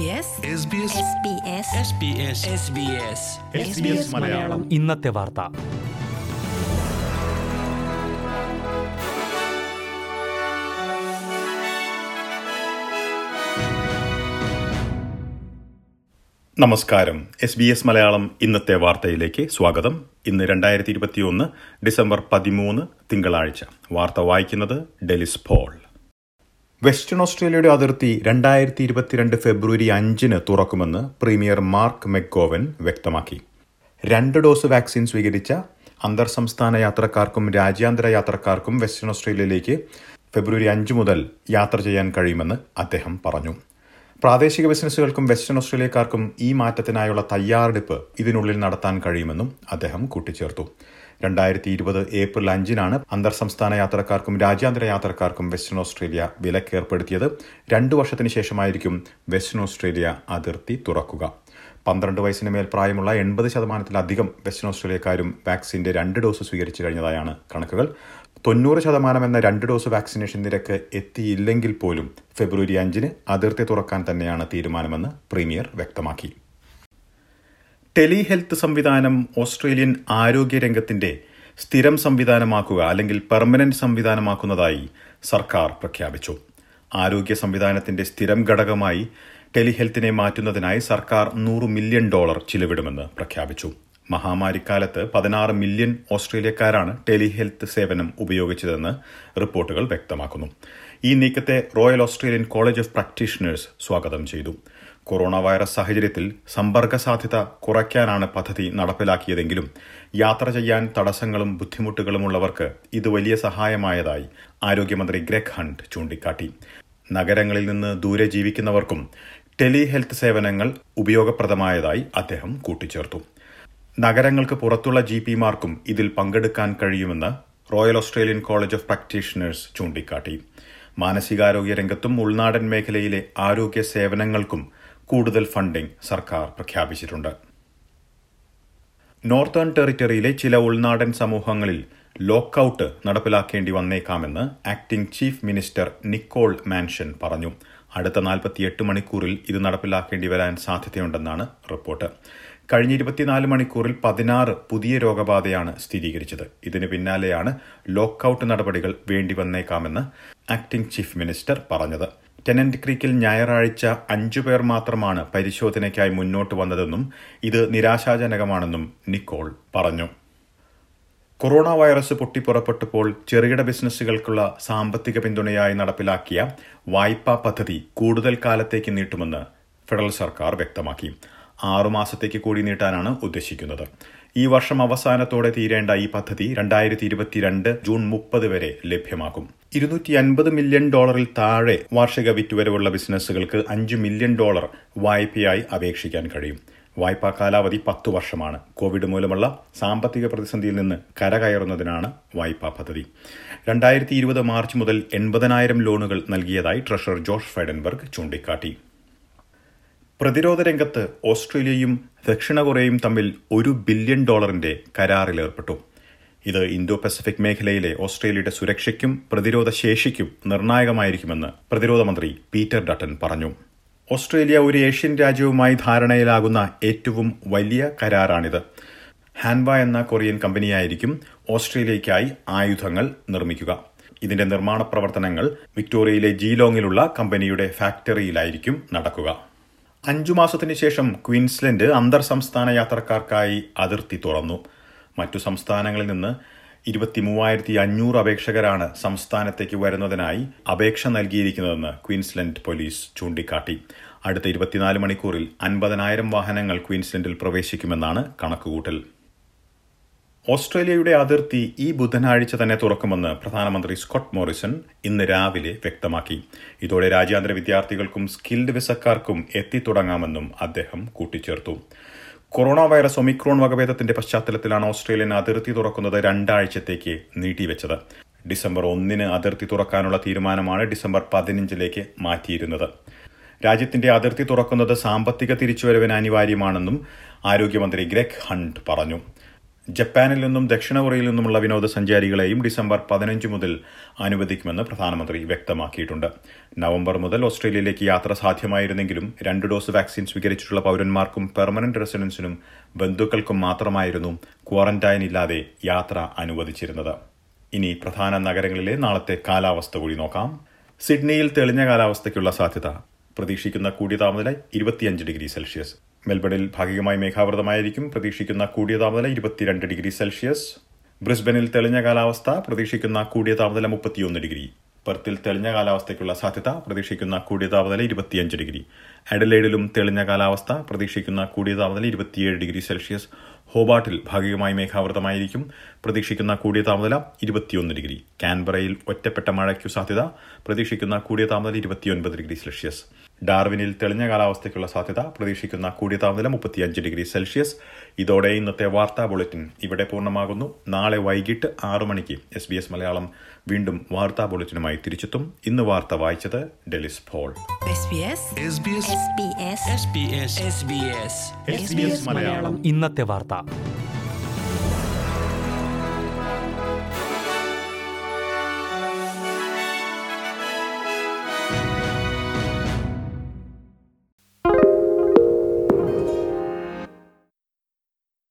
SBS SBS SBS Malayalam. ഇന്നത്തെ വാർത്ത. നമസ്കാരം. എസ് ബി എസ് മലയാളം ഇന്നത്തെ വാർത്തയിലേക്ക് സ്വാഗതം. ഇന്ന് രണ്ടായിരത്തി ഇരുപത്തിയൊന്ന് ഡിസംബർ പതിമൂന്ന് തിങ്കളാഴ്ച. വാർത്ത വായിക്കുന്നത് ഡെലിസ് പോൾ. വെസ്റ്റേൺ ഓസ്ട്രേലിയയുടെ അതിർത്തി രണ്ടായിരത്തി ഇരുപത്തിരണ്ട് ഫെബ്രുവരി അഞ്ചിന് തുറക്കുമെന്ന് പ്രീമിയർ മാർക്ക് മെക്കോവൻ വ്യക്തമാക്കി. രണ്ട് ഡോസ് വാക്സിൻ സ്വീകരിച്ച അന്തർ സംസ്ഥാന യാത്രക്കാർക്കും രാജ്യാന്തര യാത്രക്കാർക്കും വെസ്റ്റേൺ ഓസ്ട്രേലിയയിലേക്ക് ഫെബ്രുവരി അഞ്ച് മുതൽ യാത്ര ചെയ്യാൻ കഴിയുമെന്ന് അദ്ദേഹം പറഞ്ഞു. പ്രാദേശിക ബിസിനസ്സുകൾക്കും വെസ്റ്റേൺ ഓസ്ട്രേലിയക്കാർക്കും ഈ മാറ്റത്തിനായുള്ള തയ്യാറെടുപ്പ് ഇതിനുള്ളിൽ നടത്താൻ കഴിയുമെന്നും അദ്ദേഹം കൂട്ടിച്ചേർത്തു. രണ്ടായിരത്തി ഇരുപത് ഏപ്രിൽ അഞ്ചിനാണ് അന്തർ സംസ്ഥാന യാത്രക്കാർക്കും രാജ്യാന്തര യാത്രക്കാർക്കും വെസ്റ്റേൺ ഓസ്ട്രേലിയ വിലക്ക് വിലക്കേർപ്പെടുത്തിയത്. രണ്ടു വർഷത്തിന് ശേഷമായിരിക്കും വെസ്റ്റേൺ ഓസ്ട്രേലിയ അതിർത്തി തുറക്കുക. പന്ത്രണ്ട് വയസ്സിന് മേൽ പ്രായമുള്ള എൺപത് ശതമാനത്തിലധികം വെസ്റ്റേൺ ഓസ്ട്രേലിയക്കാരും വാക്സിന്റെ രണ്ട് ഡോസ് സ്വീകരിച്ചു കഴിഞ്ഞതായാണ് കണക്കുകൾ. തൊണ്ണൂറ് ശതമാനം എന്ന രണ്ട് ഡോസ് വാക്സിനേഷൻ നിരക്ക് എത്തിയില്ലെങ്കിൽ പോലും ഫെബ്രുവരി അഞ്ചിന് അതിർത്തി തുറക്കാൻ തന്നെയാണ് തീരുമാനമെന്ന് പ്രീമിയർ വ്യക്തമാക്കി. ടെലി ഹെൽത്ത് സംവിധാനം ഓസ്ട്രേലിയൻ ആരോഗ്യരംഗത്തിന്റെ സ്ഥിരം സംവിധാനമാക്കുക അല്ലെങ്കിൽ പെർമനന്റ് സംവിധാനമാക്കുന്നതായി സർക്കാർ പ്രഖ്യാപിച്ചു. ആരോഗ്യ സംവിധാനത്തിന്റെ സ്ഥിരം ഘടകമായി ടെലിഹെൽത്തിനെ മാറ്റുന്നതിനായി സർക്കാർ നൂറ് മില്യൺ ഡോളർ ചിലവിടുമെന്ന് പ്രഖ്യാപിച്ചു. മഹാമാരിക്കാലത്ത് പതിനാറ് മില്യൺ ഓസ്ട്രേലിയക്കാരാണ് ടെലിഹെൽത്ത് സേവനം ഉപയോഗിച്ചതെന്ന് റിപ്പോർട്ടുകൾ വ്യക്തമാക്കുന്നു. ഈ നീക്കത്തെ royal Australian college of practitioners സ്വാഗതം ചെയ്തു. കൊറോണ വൈറസ് സാഹചര്യത്തിൽ സമ്പർക്ക സാധ്യത കുറയ്ക്കാനാണ് പദ്ധതി നടപ്പിലാക്കിയതെങ്കിലും യാത്ര ചെയ്യാൻ തടസ്സങ്ങളും ബുദ്ധിമുട്ടുകളും ഉള്ളവർക്ക് ഇത് വലിയ സഹായമായതായി ആരോഗ്യമന്ത്രി ഗ്രെഗ് ഹണ്ട് ചൂണ്ടിക്കാട്ടി. നഗരങ്ങളിൽ നിന്ന് ദൂരെ ജീവിക്കുന്നവർക്കും ടെലി ഹെൽത്ത് സേവനങ്ങൾ ഉപയോഗപ്രദമായതായി അദ്ദേഹം കൂട്ടിച്ചേർത്തു. നഗരങ്ങൾക്ക് പുറത്തുള്ള ജി പിമാർക്കും ഇതിൽ പങ്കെടുക്കാൻ കഴിയുമെന്ന് royal Australian college of practitioners ചൂണ്ടിക്കാട്ടി. മാനസികാരോഗ്യ രംഗത്തും ഉൾനാടൻ മേഖലയിലെ ആരോഗ്യ സേവനങ്ങൾക്കും കൂടുതൽ ഫണ്ടിംഗ് സർക്കാർ പ്രഖ്യാപിച്ചിട്ടുണ്ട്. നോർത്തേൺ ടെറിറ്ററിയിലെ ചില ഉൾനാടൻ സമൂഹങ്ങളിൽ ലോക്കൌട്ട് നടപ്പിലാക്കേണ്ടി വന്നേക്കാമെന്ന് acting chief minister Nicole Manison പറഞ്ഞു. അടുത്ത നാൽപ്പത്തിയെട്ട് മണിക്കൂറിൽ ഇത് നടപ്പിലാക്കേണ്ടി വരാൻ സാധ്യതയുണ്ടെന്നാണ് റിപ്പോർട്ട്. കഴിഞ്ഞ ഇരുപത്തിനാല് മണിക്കൂറിൽ പതിനാറ് പുതിയ രോഗബാധയാണ് സ്ഥിരീകരിച്ചത്. ഇതിന് പിന്നാലെയാണ് ലോക്ക്ഔട്ട് നടപടികൾ വേണ്ടി വന്നേക്കാമെന്ന് ആക്ടിംഗ് ചീഫ് മിനിസ്റ്റർ പറഞ്ഞത്. ടെനന്റ് ക്രീക്കിൽ ഞായറാഴ്ച അഞ്ചു പേർ മാത്രമാണ് പരിശോധനയ്ക്കായി മുന്നോട്ട് വന്നതെന്നും ഇത് നിരാശാജനകമാണെന്നും നിക്കോൾ പറഞ്ഞു. കൊറോണ വൈറസ് പൊട്ടിപ്പുറപ്പെട്ടപ്പോൾ ചെറുകിട ബിസിനസ്സുകൾക്കുള്ള സാമ്പത്തിക പിന്തുണയായി നടപ്പിലാക്കിയ വായ്പാ പദ്ധതി കൂടുതൽ കാലത്തേക്ക് നീട്ടുമെന്ന് ഫെഡറൽ സർക്കാർ വ്യക്തമാക്കി. ആറുമാസത്തേക്ക് കൂടി നീട്ടാനാണ് ഉദ്ദേശിക്കുന്നത്. ഈ വർഷം അവസാനത്തോടെ തീരേണ്ട ഈ പദ്ധതി രണ്ടായിരത്തി ഇരുപത്തിരണ്ട് ജൂൺ മുപ്പത് വരെ ലഭ്യമാക്കും. ഇരുന്നൂറ്റി അൻപത് മില്യൺ ഡോളറിൽ താഴെ വാർഷിക വിറ്റുവരവുള്ള ബിസിനസ്സുകൾക്ക് അഞ്ച് മില്യൺ ഡോളർ വായ്പയായി അപേക്ഷിക്കാൻ കഴിയും. വായ്പാ കാലാവധി പത്തു വർഷമാണ്. കോവിഡ് മൂലമുള്ള സാമ്പത്തിക പ്രതിസന്ധിയിൽ നിന്ന് കരകയറുന്നതിനാണ് വായ്പാ പദ്ധതി. രണ്ടായിരത്തി ഇരുപത് മാർച്ച് മുതൽ എൺപതിനായിരം ലോണുകൾ നൽകിയതായി ട്രഷറർ ജോഷ് ഫൈഡൻബർഗ് ചൂണ്ടിക്കാട്ടി. പ്രതിരോധ രംഗത്ത് ഓസ്ട്രേലിയയും ദക്ഷിണ കൊറിയയും തമ്മിൽ ഒരു ബില്യൺ ഡോളറിന്റെ കരാറിലേർപ്പെട്ടു. ഇത് ഇന്തോ പസഫിക് മേഖലയിലെ ഓസ്ട്രേലിയയുടെ സുരക്ഷയ്ക്കും പ്രതിരോധ ശേഷിക്കും നിർണായകമായിരിക്കുമെന്ന് പ്രതിരോധ മന്ത്രി പീറ്റർ ഡട്ടൻ പറഞ്ഞു. ഓസ്ട്രേലിയ ഒരു ഏഷ്യൻ രാജ്യവുമായി ധാരണയിലാകുന്ന ഏറ്റവും വലിയ കരാറാണിത്. ഹാൻവ എന്ന കൊറിയൻ കമ്പനിയായിരിക്കും ഓസ്ട്രേലിയയ്ക്കായി ആയുധങ്ങൾ നിർമ്മിക്കുക. ഇതിന്റെ നിർമ്മാണ പ്രവർത്തനങ്ങൾ വിക്ടോറിയയിലെ ജീലോങ്ങിലുള്ള കമ്പനിയുടെ ഫാക്ടറിയിലായിരിക്കും നടക്കുക. അഞ്ചു മാസത്തിന് ശേഷം ക്വീൻസ്ലൻഡ് അന്തർ സംസ്ഥാന യാത്രക്കാർക്കായി അതിർത്തി തുറന്നു. മറ്റു സംസ്ഥാനങ്ങളിൽ നിന്ന് ഇരുപത്തി മൂവായിരത്തി അഞ്ഞൂറ് അപേക്ഷകരാണ് സംസ്ഥാനത്തേക്ക് വരുന്നതിനായി അപേക്ഷ നൽകിയിരിക്കുന്നതെന്ന് ക്വീൻസ്ലൻഡ് പോലീസ് ചൂണ്ടിക്കാട്ടി. അടുത്ത ഇരുപത്തിനാല് മണിക്കൂറിൽ അൻപതിനായിരം വാഹനങ്ങൾ ക്വീൻസ്ലൻഡിൽ പ്രവേശിക്കുമെന്നാണ് കണക്കുകൂട്ടൽ. ഓസ്ട്രേലിയയുടെ അതിർത്തി ഈ ബുധനാഴ്ച തന്നെ തുറക്കുമെന്ന് പ്രധാനമന്ത്രി സ്കോട്ട് മോറിസൺ ഇന്ന് രാവിലെ വ്യക്തമാക്കി. ഇതോടെ രാജ്യാന്തര വിദ്യാർത്ഥികൾക്കും സ്കിൽഡ് വിസക്കാർക്കും എത്തിത്തുടങ്ങാമെന്നും അദ്ദേഹം കൂട്ടിച്ചേർത്തു. കൊറോണ വൈറസ് ഒമിക്രോൺ വകഭേദത്തിന്റെ പശ്ചാത്തലത്തിലാണ് ഓസ്ട്രേലിയൻ അതിർത്തി തുറക്കുന്നത് രണ്ടാഴ്ചത്തേക്ക് നീട്ടിവെച്ചത്. ഡിസംബർ ഒന്നിന് അതിർത്തി തുറക്കാനുള്ള തീരുമാനമാണ് ഡിസംബർ പതിനഞ്ചിലേക്ക് മാറ്റിയിരുന്നത്. രാജ്യത്തിന്റെ അതിർത്തി തുറക്കുന്നത് സാമ്പത്തിക തിരിച്ചുവരവിന് അനിവാര്യമാണെന്നും ആരോഗ്യമന്ത്രി ഗ്രെഗ് ഹണ്ട് പറഞ്ഞു. ജപ്പാനിൽ നിന്നും ദക്ഷിണ കൊറിയയിൽ നിന്നുമുള്ള വിനോദസഞ്ചാരികളെയും ഡിസംബർ പതിനഞ്ച് മുതൽ അനുവദിക്കുമെന്ന് പ്രധാനമന്ത്രി വ്യക്തമാക്കിയിട്ടുണ്ട്. നവംബർ മുതൽ ഓസ്ട്രേലിയയിലേക്ക് യാത്ര സാധ്യമായിരുന്നെങ്കിലും രണ്ട് ഡോസ് വാക്സിൻ സ്വീകരിച്ചിട്ടുള്ള പൗരന്മാർക്കും പെർമനന്റ് റെസിഡൻസിനും ബന്ധുക്കൾക്കും മാത്രമായിരുന്നു ക്വാറന്റൈൻ ഇല്ലാതെ യാത്ര അനുവദിച്ചിരുന്നത്. ഇനി പ്രധാന നഗരങ്ങളിലെ നാളത്തെ കാലാവസ്ഥ കൂടി നോക്കാം. സിഡ്നിയിൽ തെളിഞ്ഞ കാലാവസ്ഥയ്ക്കുള്ള സാധ്യത. പ്രതീക്ഷിക്കുന്ന കൂടിയ താപനില ഇരുപത്തിയഞ്ച് ഡിഗ്രി സെൽഷ്യസ്. മെൽബണിൽ ഭാഗികമായി മേഘാവൃതമായിരിക്കും. പ്രതീക്ഷിക്കുന്ന കൂടിയ താപനില ഇരുപത്തിരണ്ട് ഡിഗ്രി സെൽഷ്യസ്. ബ്രിസ്ബനിൽ തെളിഞ്ഞ കാലാവസ്ഥ പ്രതീക്ഷിക്കുന്ന കൂടിയ താപനില മുപ്പത്തിയൊന്ന് ഡിഗ്രി. പെർത്തിൽ തെളിഞ്ഞ കാലാവസ്ഥയ്ക്കുള്ള സാധ്യത പ്രതീക്ഷിക്കുന്ന കൂടിയ താപനില ഇരുപത്തിയഞ്ച് ഡിഗ്രി. അഡലേഡിലും തെളിഞ്ഞ കാലാവസ്ഥ പ്രതീക്ഷിക്കുന്ന കൂടിയ താപനില ഇരുപത്തിയേഴ് ഡിഗ്രി സെൽഷ്യസ്. ഹോബാട്ടിൽ ഭാഗികമായി മേഘാവൃതമായിരിക്കും. പ്രതീക്ഷിക്കുന്ന കൂടിയ താപനില ഇരുപത്തിയൊന്ന് ഡിഗ്രി. കാൻബറയിൽ ഒറ്റപ്പെട്ട മഴയ്ക്കു സാധ്യത. പ്രതീക്ഷിക്കുന്ന കൂടിയ താപനില ഇരുപത്തിയൊൻപത് ഡിഗ്രി സെൽഷ്യസ്. ഡാർവിനിൽ തെളിഞ്ഞ കാലാവസ്ഥയ്ക്കുള്ള സാധ്യത. പ്രതീക്ഷിക്കുന്ന കൂടിയ താപനില മുപ്പത്തിയഞ്ച് ഡിഗ്രി സെൽഷ്യസ്. ഇതോടെ ഇന്നത്തെ വാർത്താ ബുള്ളറ്റിൻ ഇവിടെ പൂർണമാകുന്നു. നാളെ വൈകിട്ട് ആറു മണിക്ക് എസ് ബി എസ് മലയാളം വീണ്ടും വാർത്താ ബുള്ളറ്റിനുമായി തിരിച്ചെത്തും. ഇന്ന് വാർത്ത വായിച്ചത് ഡെലിസ് ഫോൾ SBS ഇന്നത്തെ വാർത്ത. 있습니다.